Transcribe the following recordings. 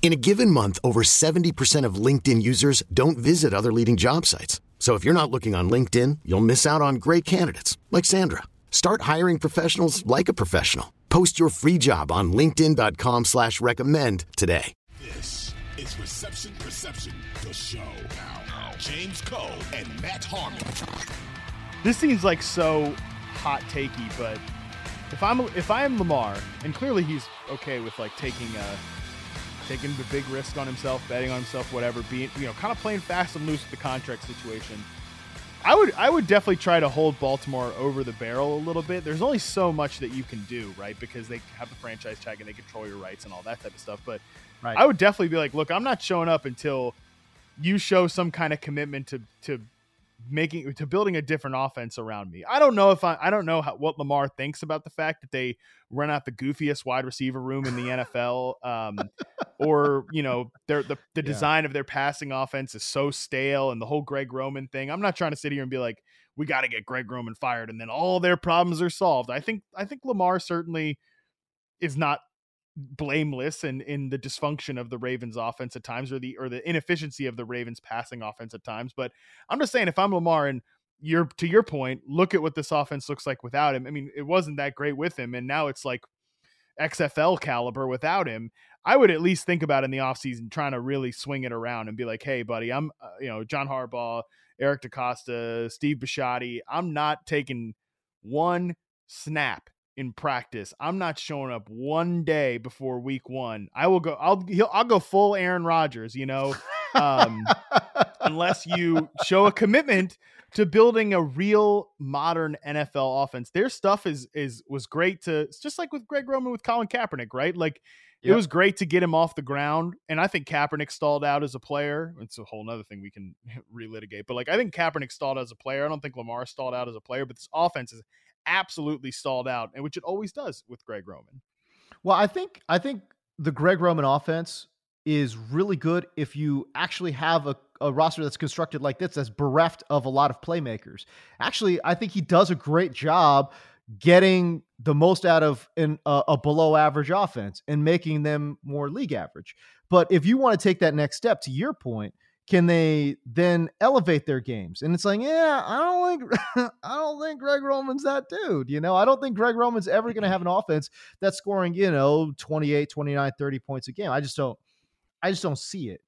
In a given month, over 70% of LinkedIn users don't visit other leading job sites. So if you're not looking on LinkedIn, you'll miss out on great candidates like Sandra. Start hiring professionals like a professional. Post your free job on LinkedIn.com slash recommend today. This is Reception Perception, the show. Now, James Koh and Matt Harmon. This seems like so hot takey, but if I'm if I am Lamar, and clearly he's okay with like taking a taking the big risk on himself, betting on himself, whatever, being you know, kind of playing fast and loose with the contract situation. I would I would definitely try to hold Baltimore over the barrel a little bit. There's only so much that you can do, right? Because they have the franchise tag and they control your rights and all that type of stuff. But Right. I would definitely be like, look, I'm not showing up until you show some kind of commitment to to making to building a different offense around me. I don't know if I I don't know how, what Lamar thinks about the fact that they run out the goofiest wide receiver room in the NFL, um, or you know, their the the Yeah. design of their passing offense is so stale, and the whole Greg Roman thing. I'm not trying to sit here and be like, we got to get Greg Roman fired, and then all their problems are solved. I think I think Lamar certainly is not blameless in in the dysfunction of the Ravens offense at times or the or the inefficiency of the Ravens passing offense at times but I'm just saying if I'm Lamar and you're to your point look at what this offense looks like without him I mean it wasn't that great with him and now it's like XFL caliber without him I would at least think about in the offseason trying to really swing it around and be like hey buddy I'm uh, you know John Harbaugh Eric DeCosta Steve Bisciotti I'm not taking one snap in practice. I'm not showing up one day before week one. I will go. I'll he'll, I'll go full Aaron Rodgers. You know, um, unless you show a commitment to building a real modern NFL offense. Their stuff is is was great to. Just like with Greg Roman with Colin Kaepernick, right? Like. It was great to get him off the ground, and I think Kaepernick stalled out as a player. It's a whole other thing we can relitigate, but like I think Kaepernick stalled as a player. I don't think Lamar stalled out as a player, but this offense is absolutely stalled out, and which it always does with Greg Roman. Well, I think I think the Greg Roman offense is really good if you actually have a, a roster that's constructed like this, that's bereft of a lot of playmakers. Actually, I think he does a great job getting the most out of an, a, a below average offense and making them more league average. But if you want to take that next step, to your point, can they then elevate their games? And it's like, yeah, I don't think I don't think Greg Roman's that dude. You know, I don't think Greg Roman's ever going to have an offense that's scoring, you know, 28, 29, 30 points a game. I just don't I just don't see it.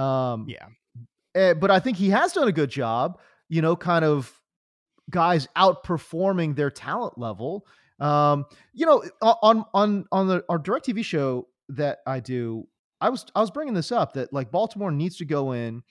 Um Yeah, eh, but I think he has done a good job, you know, kind of guys outperforming their talent level. Um, you know, on on on the our DirecTV show that I do, I was I was bringing this up that like Baltimore needs to go in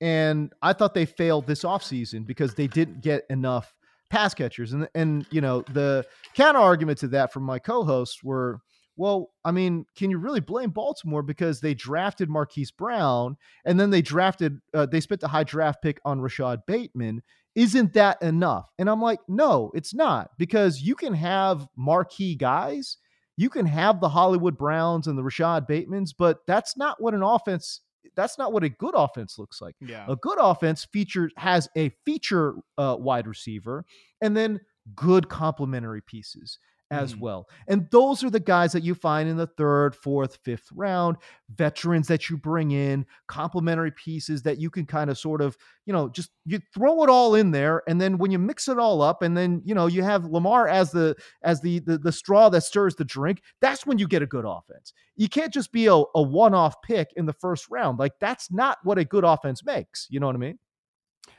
and I thought they failed this offseason because they didn't get enough pass catchers. And and you know, the counter argument to that from my co-hosts were well, I mean, can you really blame Baltimore because they drafted Marquise Brown and then they drafted, uh, they spent a high draft pick on Rashod Bateman? Isn't that enough? And I'm like, no, it's not because you can have marquee guys, you can have the Hollywood Browns and the Rashod Batemans, but that's not what an offense. That's not what a good offense looks like. yeah. A good offense features has a feature uh, wide receiver and then good complementary pieces as Mhm. well. And those are the guys that you find in the third, fourth, fifth round, veterans that you bring in, complementary pieces that you can kind of sort of, you know, just you throw it all in there and then when you mix it all up and then, you know, you have Lamar as the as the the, the straw that stirs the drink, that's when you get a good offense. You can't just be a, a one-off pick in the first round. Like that's not what a good offense makes. You know what I mean?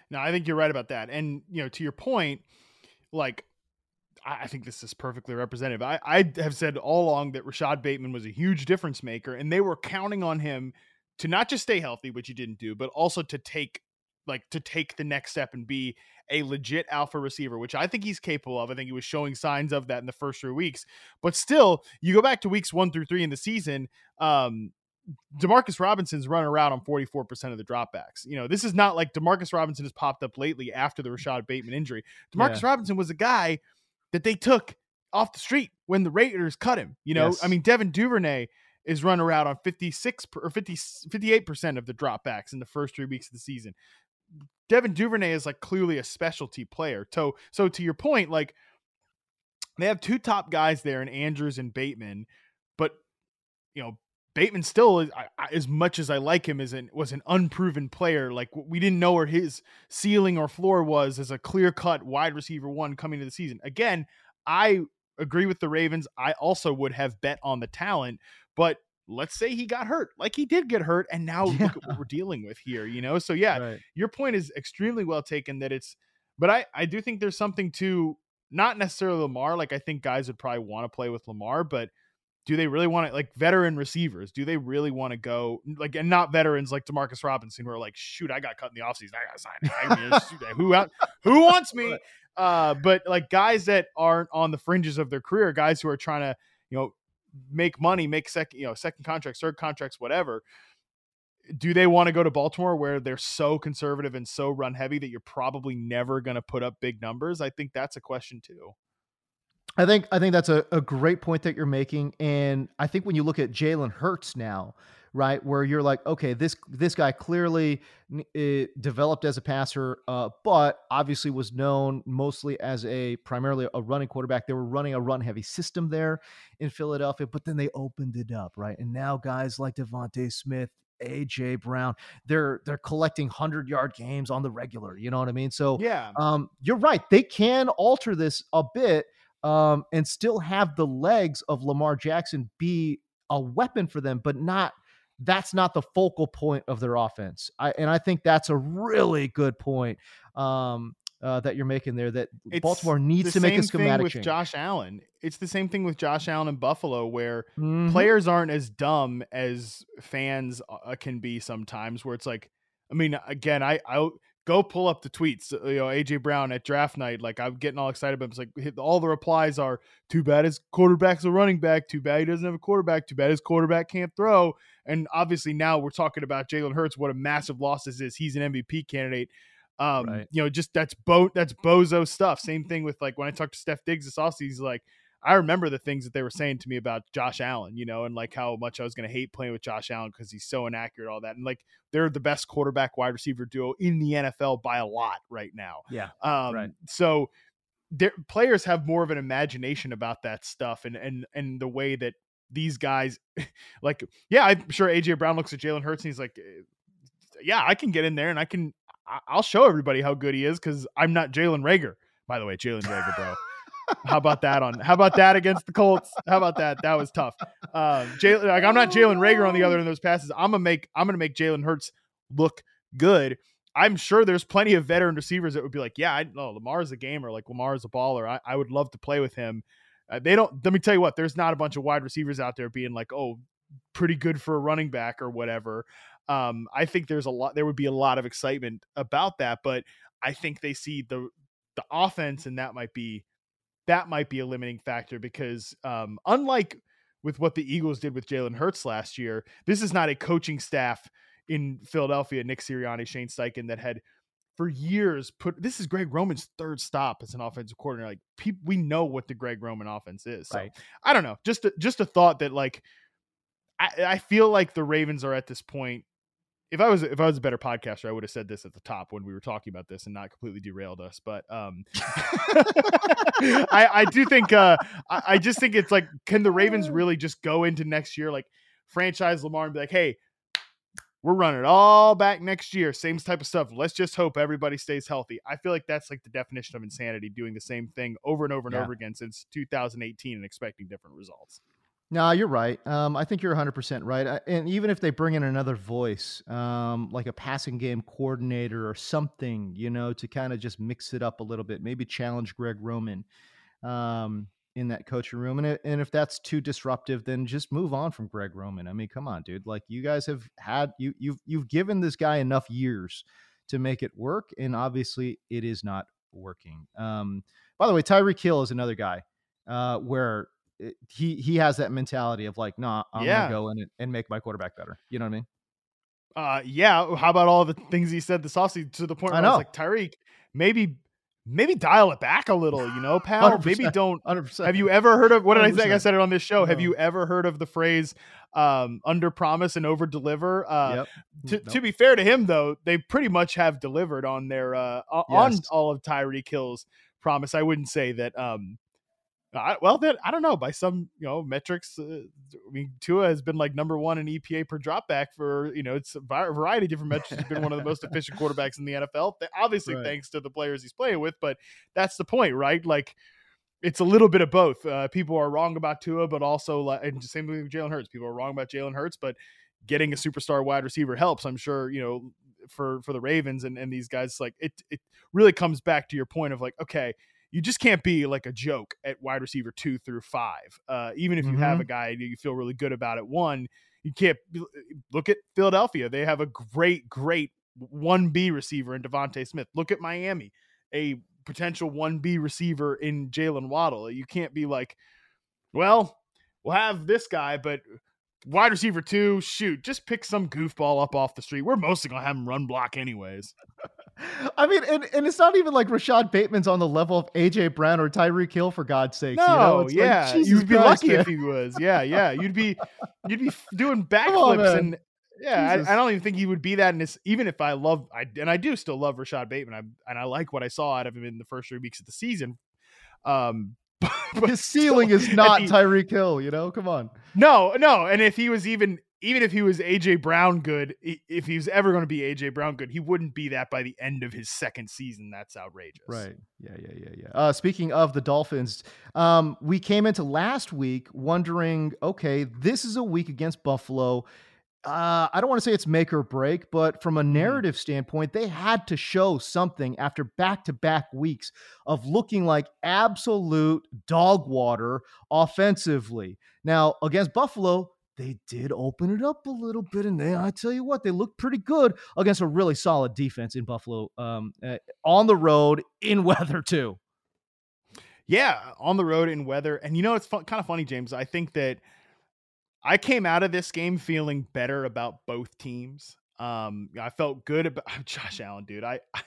No, I think you're right about that. And you know, to your point, like I think this is perfectly representative. I, I have said all along that Rashod Bateman was a huge difference maker, and they were counting on him to not just stay healthy, which he didn't do, but also to take like to take the next step and be a legit alpha receiver, which I think he's capable of. I think he was showing signs of that in the first three weeks. But still, you go back to weeks one through three in the season, um, Demarcus Robinson's running around on 44% of the dropbacks. You know, this is not like Demarcus Robinson has popped up lately after the Rashod Bateman injury. Demarcus yeah. Robinson was a guy that they took off the street when the Raiders cut him. You know, yes. I mean, Devin Duvernay is running around on 56 or 50, 58% of the dropbacks in the first three weeks of the season. Devin Duvernay is like clearly a specialty player. So, so to your point, like they have two top guys there in Andrews and Bateman, but you know, Bateman still, is, as much as I like him, is an was an unproven player. Like we didn't know where his ceiling or floor was as a clear cut wide receiver one coming to the season. Again, I agree with the Ravens. I also would have bet on the talent, but let's say he got hurt, like he did get hurt, and now yeah. look at what we're dealing with here. You know, so yeah, right. your point is extremely well taken. That it's, but I I do think there's something to not necessarily Lamar. Like I think guys would probably want to play with Lamar, but do they really want to like veteran receivers? Do they really want to go like and not veterans like Demarcus Robinson who are like, shoot, I got cut in the offseason. I got signed. I who out, who wants me? Uh, but like guys that aren't on the fringes of their career, guys who are trying to, you know, make money, make second, you know, second contracts, third contracts, whatever. Do they want to go to Baltimore where they're so conservative and so run heavy that you're probably never going to put up big numbers? I think that's a question too. I think I think that's a, a great point that you're making, and I think when you look at Jalen Hurts now, right, where you're like, okay, this this guy clearly developed as a passer, uh, but obviously was known mostly as a primarily a running quarterback. They were running a run heavy system there in Philadelphia, but then they opened it up, right, and now guys like DeVonta Smith, AJ Brown. They're they're collecting hundred yard games on the regular. You know what I mean? So yeah, um, you're right. They can alter this a bit um, and still have the legs of Lamar Jackson be a weapon for them, but not that's not the focal point of their offense. I, and I think that's a really good point um, uh, that you're making there. That it's Baltimore needs to make a schematic with change. Josh Allen. It's the same thing with Josh Allen in Buffalo, where mm-hmm. players aren't as dumb as fans uh, can be sometimes. Where it's like, I mean, again, I I go pull up the tweets. Uh, you know, AJ Brown at draft night, like I'm getting all excited, but it's like all the replies are, "Too bad his quarterback's a running back. Too bad he doesn't have a quarterback. Too bad his quarterback can't throw." And obviously now we're talking about Jalen Hurts. What a massive loss this is. He's an MVP candidate. Um, right. you know, just that's bo that's bozo stuff. Same thing with like when I talked to Steph Diggs this offseason, he's like, I remember the things that they were saying to me about Josh Allen, you know, and like how much I was going to hate playing with Josh Allen because he's so inaccurate, all that. And like they're the best quarterback wide receiver duo in the NFL by a lot right now. Yeah. Um, right. So their players have more of an imagination about that stuff and and and the way that these guys like yeah i'm sure aj brown looks at jalen hurts and he's like eh, yeah i can get in there and i can i'll show everybody how good he is because i'm not jalen Reagor. by the way jalen Reagor, bro how about that on? How about that against the Colts? How about that? That was tough. Um, Jalen, like I'm not Jalen Reagor on the other end of those passes. I'm gonna make I'm gonna make Jalen Hurts look good. I'm sure there's plenty of veteran receivers that would be like, yeah, I know Lamar's a gamer, like Lamar's a baller. I, I would love to play with him. Uh, they don't. Let me tell you what. There's not a bunch of wide receivers out there being like, oh, pretty good for a running back or whatever. Um, I think there's a lot. There would be a lot of excitement about that, but I think they see the the offense, and that might be that might be a limiting factor because um, unlike with what the Eagles did with Jalen Hurts last year, this is not a coaching staff in Philadelphia, Nick Sirianni, Shane Steichen, that had for years put this is Greg Roman's third stop as an offensive coordinator. Like people, we know what the Greg Roman offense is. So right. I don't know. Just a, just a thought that like I, I feel like the Ravens are at this point if I was if I was a better podcaster, I would have said this at the top when we were talking about this and not completely derailed us. But um, I, I do think uh, I, I just think it's like, can the Ravens really just go into next year like franchise Lamar and be like, hey, we're running it all back next year, same type of stuff. Let's just hope everybody stays healthy. I feel like that's like the definition of insanity, doing the same thing over and over and yeah. over again since 2018 and expecting different results. No, you're right. Um, I think you're 100% right. And even if they bring in another voice, um, like a passing game coordinator or something, you know, to kind of just mix it up a little bit, maybe challenge Greg Roman. um, in that coaching room. And, it, and if that's too disruptive, then just move on from Greg Roman. I mean, come on, dude. Like you guys have had you you've you've given this guy enough years to make it work, and obviously it is not working. Um, by the way, Tyreek Hill is another guy uh, where it, he he has that mentality of like, nah, I'm Yeah. gonna go in and, and make my quarterback better. You know what I mean? Uh, yeah. How about all the things he said this offseason to the point I where I, was like, Tyreek, maybe, maybe dial it back a little, you know, pal. Maybe 100%. don't. Hundred percent. Have you ever heard of what did I think? I said it on this show. Have you ever heard of the phrase um, under promise and over deliver? Uh, Yep. to, Nope. to be fair to him, though, they pretty much have delivered on their uh, o- on all of Tyreek Hill's promise. I wouldn't say that. Um, I, well, then I don't know. By some you know metrics, uh, I mean Tua has been like number one in EPA per dropback for you know it's a variety of different metrics. He's been one of the most efficient quarterbacks in the NFL. Obviously, Right. thanks to the players he's playing with, but that's the point, right? Like it's a little bit of both. Uh, people are wrong about Tua, but also like, and same thing with Jalen Hurts. People are wrong about Jalen Hurts, but getting a superstar wide receiver helps. I'm sure you know for for the Ravens and and these guys. Like it it really comes back to your point of like okay. You just can't be like a joke at wide receiver two through five. Uh, even if you have a guy that you feel really good about at one, you can't look at Philadelphia. They have a great, great one B receiver in DeVonta Smith. Look at Miami, a potential one B receiver in Jaylen Waddle. You can't be like, well, we'll have this guy, but wide receiver two, shoot, just pick some goofball up off the street. We're mostly gonna have him run block anyways. I mean, and, and it's not even like Rashod Bateman's on the level of AJ Brown or Tyreek Hill for God's sake. No, you know? Like, yeah, Jesus you'd be Christ, lucky man. if he was. Yeah, yeah, you'd be, you'd be doing backflips and yeah. I, I don't even think he would be that in this. Even if I love, I and I do still love Rashod Bateman. I and I like what I saw out of him in the first three weeks of the season. Um, but His ceiling still, is not Tyreek Hill. You know, come on. No, no, and if he was even. Even if he was AJ Brown good, if he was ever going to be AJ Brown good, he wouldn't be that by the end of his second season. That's outrageous. Right. Yeah, yeah, yeah, yeah. Uh, speaking of the Dolphins, um, we came into last week wondering, okay, this is a week against Buffalo. Uh, I don't want to say it's make or break, but from a narrative standpoint, they had to show something after back to back weeks of looking like absolute dog water offensively. Now, against Buffalo, they did open it up a little bit, and they, I tell you what, they looked pretty good against a really solid defense in Buffalo um, uh, on the road in weather too. Yeah, on the road in weather. And you know, it's kind of funny, James. I think that I came out of this game feeling better about both teams. Um, I felt good about Josh Allen, dude. I, I,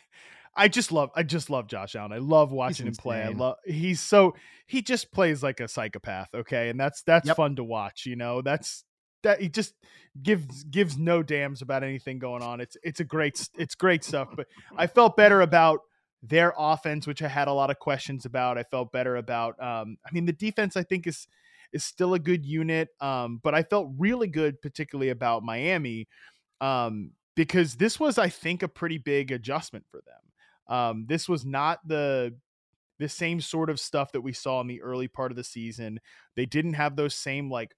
I just love, I just love Josh Allen. I love watching him play. I love, he's so, he just plays like a psychopath. Okay. And that's, that's Yep. fun to watch. You know, that's, that he just gives gives no damns about anything going on. It's it's a great it's great stuff. But I felt better about their offense, which I had a lot of questions about. I felt better about. Um, I mean, the defense I think is is still a good unit, um, but I felt really good, particularly about Miami, um, because this was, I think, a pretty big adjustment for them. Um, this was not the the same sort of stuff that we saw in the early part of the season. They didn't have those same like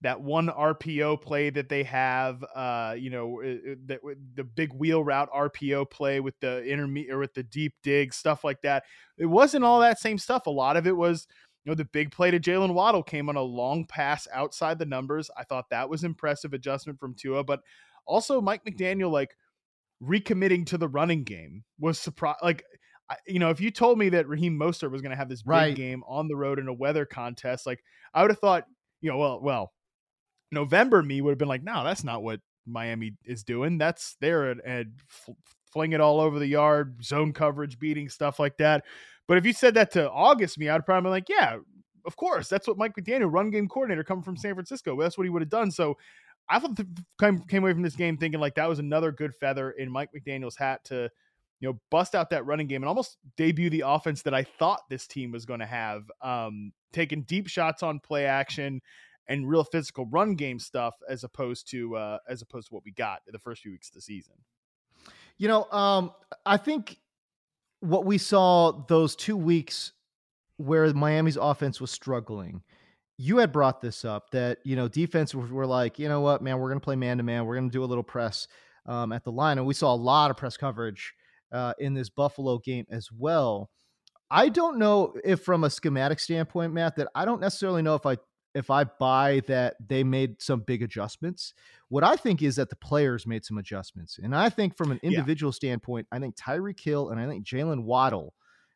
that one RPO play that they have, uh, you know, that the big wheel route RPO play with the intermediate or with the deep dig stuff like that. It wasn't all that same stuff. A lot of it was, you know, the big play to Jaylen Waddle came on a long pass outside the numbers. I thought that was impressive adjustment from Tua, but also Mike McDaniel like recommitting to the running game was surprise. Like, I, you know, if you told me that Raheem Mostert was going to have this big Right. game on the road in a weather contest, like I would have thought, you know, well, well, November me would have been like, no, that's not what Miami is doing. That's there and, and f- fling it all over the yard, zone coverage, beating stuff like that. But if you said that to August me, I'd probably be like, yeah, of course, that's what Mike McDaniel, run game coordinator, coming from San Francisco. That's what he would have done. So I thought came came away from this game thinking like that was another good feather in Mike McDaniel's hat to you know bust out that running game and almost debut the offense that I thought this team was going to have, um, taking deep shots on play action and real physical run game stuff as opposed to uh, as opposed to what we got in the first few weeks of the season. You know, um, I think what we saw those two weeks where Miami's offense was struggling, you had brought this up that, you know, defense were, like, you know what, man, we're going to play man to man. We're going to do a little press um, at the line. And we saw a lot of press coverage uh, in this Buffalo game as well. I don't know if from a schematic standpoint, Matt, that I don't necessarily know if I if I buy that they made some big adjustments. What I think is that the players made some adjustments. And I think from an individual yeah. standpoint, I think Tyreek Hill and I think Jaylen Waddle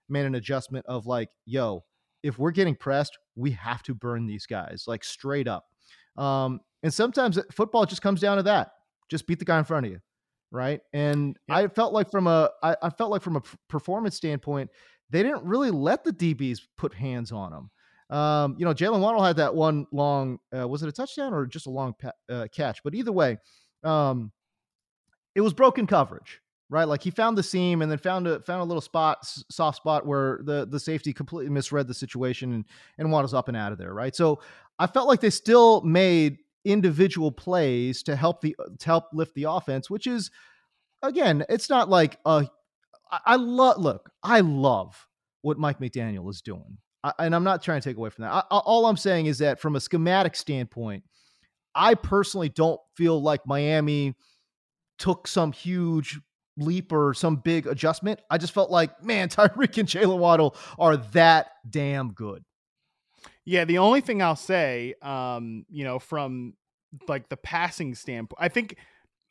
made an adjustment of like, yo, if we're getting pressed, we have to burn these guys, like straight up. Um, and sometimes football just comes down to that. Just beat the guy in front of you. Right. And yeah. I felt like from a I, I felt like from a performance standpoint, they didn't really let the DBs put hands on them. Um, you know, Jaylen Waddle had that one long, uh, was it a touchdown or just a long pa- uh, catch? But either way, um, it was broken coverage, right? Like he found the seam and then found a found a little spot, soft spot where the the safety completely misread the situation and and Waddle's up and out of there, right? So I felt like they still made individual plays to help the to help lift the offense, which is again, it's not like a I, love look, I love what Mike McDaniel is doing. I, and I'm not trying to take away from that. I, all I'm saying is that from a schematic standpoint, I personally don't feel like Miami took some huge leap or some big adjustment. I just felt like, man, Tyreek and Jaylen Waddle are that damn good. Yeah, the only thing I'll say, um, you know, from like the passing standpoint, I think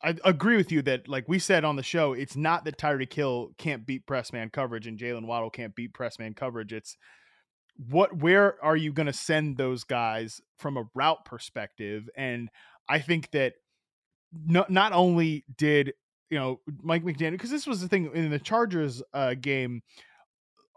I agree with you that, like we said on the show, it's not that Tyreek Hill can't beat press man coverage and Jaylen Waddle can't beat press man coverage. It's what where are you going to send those guys from a route perspective and i think that no, not only did you know mike mcdaniel because this was the thing in the chargers uh, game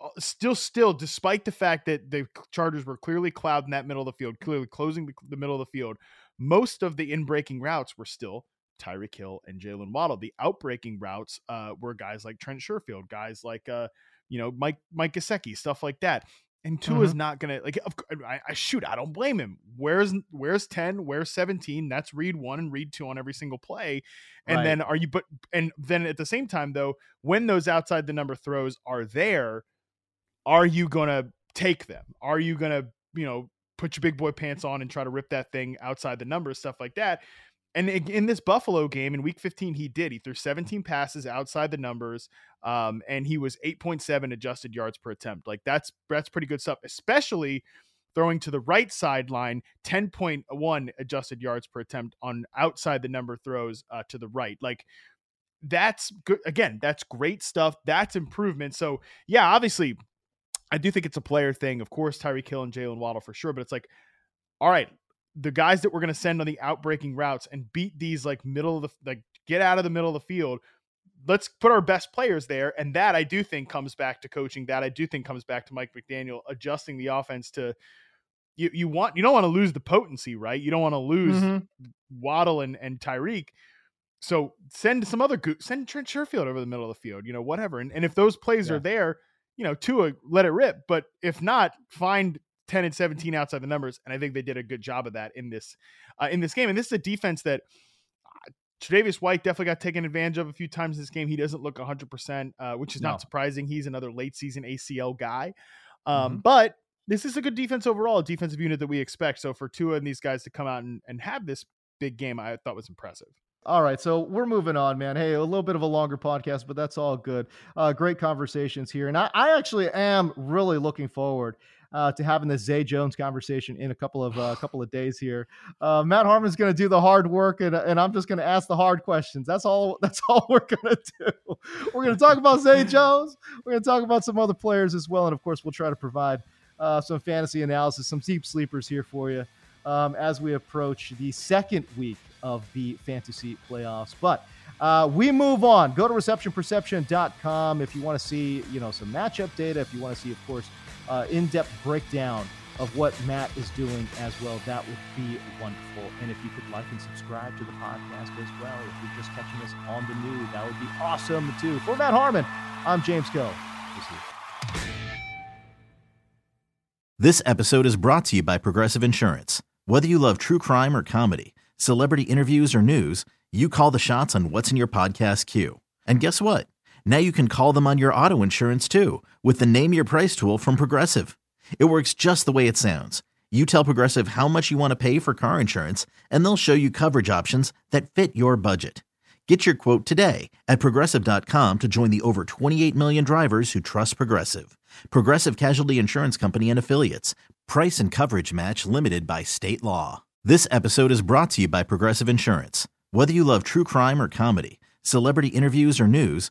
uh, still still despite the fact that the chargers were clearly clouding that middle of the field clearly closing the, the middle of the field most of the in-breaking routes were still Tyreek Hill and Jaylen Waddle. The outbreaking routes uh, were guys like Trent Sherfield, guys like uh, you know Mike Mike Gesicki, stuff like that. And 2 mm-hmm. is not gonna like. Of, I, I shoot. I don't blame him. Where's where's ten? Where's seventeen? That's read one and read two on every single play. And right. then are you? But and then at the same time though, when those outside the number throws are there, are you gonna take them? Are you gonna you know put your big boy pants on and try to rip that thing outside the numbers, stuff like that? And in this Buffalo game in Week 15, he did. He threw 17 passes outside the numbers, um, and he was 8.7 adjusted yards per attempt. Like that's that's pretty good stuff, especially throwing to the right sideline, 10.1 adjusted yards per attempt on outside the number throws uh, to the right. Like that's good. Again, that's great stuff. That's improvement. So yeah, obviously, I do think it's a player thing. Of course, Tyreek Hill and Jaylen Waddle for sure, but it's like, all right, the guys that we're going to send on the outbreaking routes and beat these like middle of the like get out of the middle of the field let's put our best players there and that i do think comes back to coaching that i do think comes back to mike mcdaniel adjusting the offense to you you want you don't want to lose the potency right you don't want to lose mm-hmm. waddle and and tyreek so send some other go- send trent sherfield over the middle of the field you know whatever and, and if those plays yeah. are there you know Tua let it rip but if not find 10 and 17 outside the numbers and i think they did a good job of that in this uh, in this game and this is a defense that uh, Tre'Davious White definitely got taken advantage of a few times in this game. He doesn't look 100%, uh, which is no. not surprising. He's another late season ACL guy. Um, mm-hmm. But this is a good defense overall, a defensive unit that we expect. So for Tua and these guys to come out and, and have this big game, I thought was impressive. All right, so we're moving on, man. Hey, a little bit of a longer podcast, but that's all good. Uh, great conversations here, and I, I actually am really looking forward uh, to having this Zay Jones conversation in a couple of uh, couple of days here. Uh, Matt Harmon's going to do the hard work, and, and I'm just going to ask the hard questions. That's all. That's all we're going to do. We're going to talk about Zay Jones. We're going to talk about some other players as well, and of course, we'll try to provide uh, some fantasy analysis, some deep sleepers here for you um, as we approach the second week of the fantasy playoffs. But uh, we move on. Go to receptionperception.com if you want to see, you know, some matchup data. If you want to see, of course, uh, in-depth breakdown of what Matt is doing as well, that would be wonderful. And if you could like and subscribe to the podcast as well, if you're just catching us on the new, that would be awesome too. For Matt Harmon, I'm James Koh. This episode is brought to you by Progressive Insurance. Whether you love true crime or comedy, celebrity interviews or news, you call the shots on what's in your podcast queue. And guess what? Now you can call them on your auto insurance too with the Name Your Price tool from Progressive. It works just the way it sounds. You tell Progressive how much you want to pay for car insurance, and they'll show you coverage options that fit your budget. Get your quote today at progressive.com to join the over 28 million drivers who trust Progressive. Progressive Casualty Insurance Company and Affiliates. Price and coverage match limited by state law. This episode is brought to you by Progressive Insurance. Whether you love true crime or comedy, celebrity interviews or news,